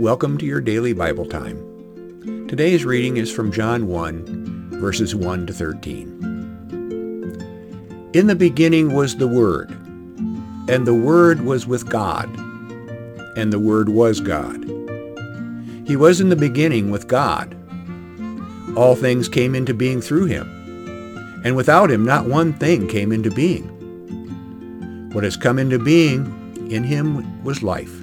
Welcome to your daily Bible time. Today's reading is from John 1, verses 1 to 13. In the beginning was the Word, and the Word was with God, and the Word was God. He was in the beginning with God. All things came into being through him, and without him not one thing came into being. What has come into being in him was life,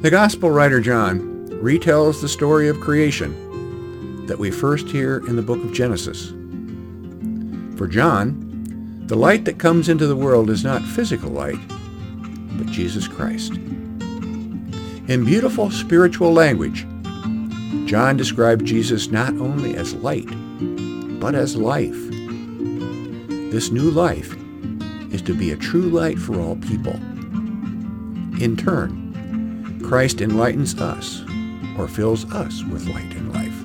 The Gospel writer John retells the story of creation that we first hear in the book of Genesis. For John, the light that comes into the world is not physical light, but Jesus Christ. In beautiful spiritual language, John described Jesus not only as light, but as life. This new life is to be a true light for all people. In turn, Christ enlightens us or fills us with light and life.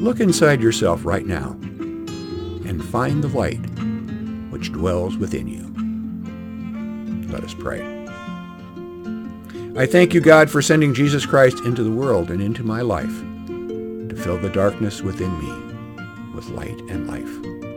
Look inside yourself right now and find the light which dwells within you. Let us pray. I thank you, God, for sending Jesus Christ into the world and into my life to fill the darkness within me with light and life.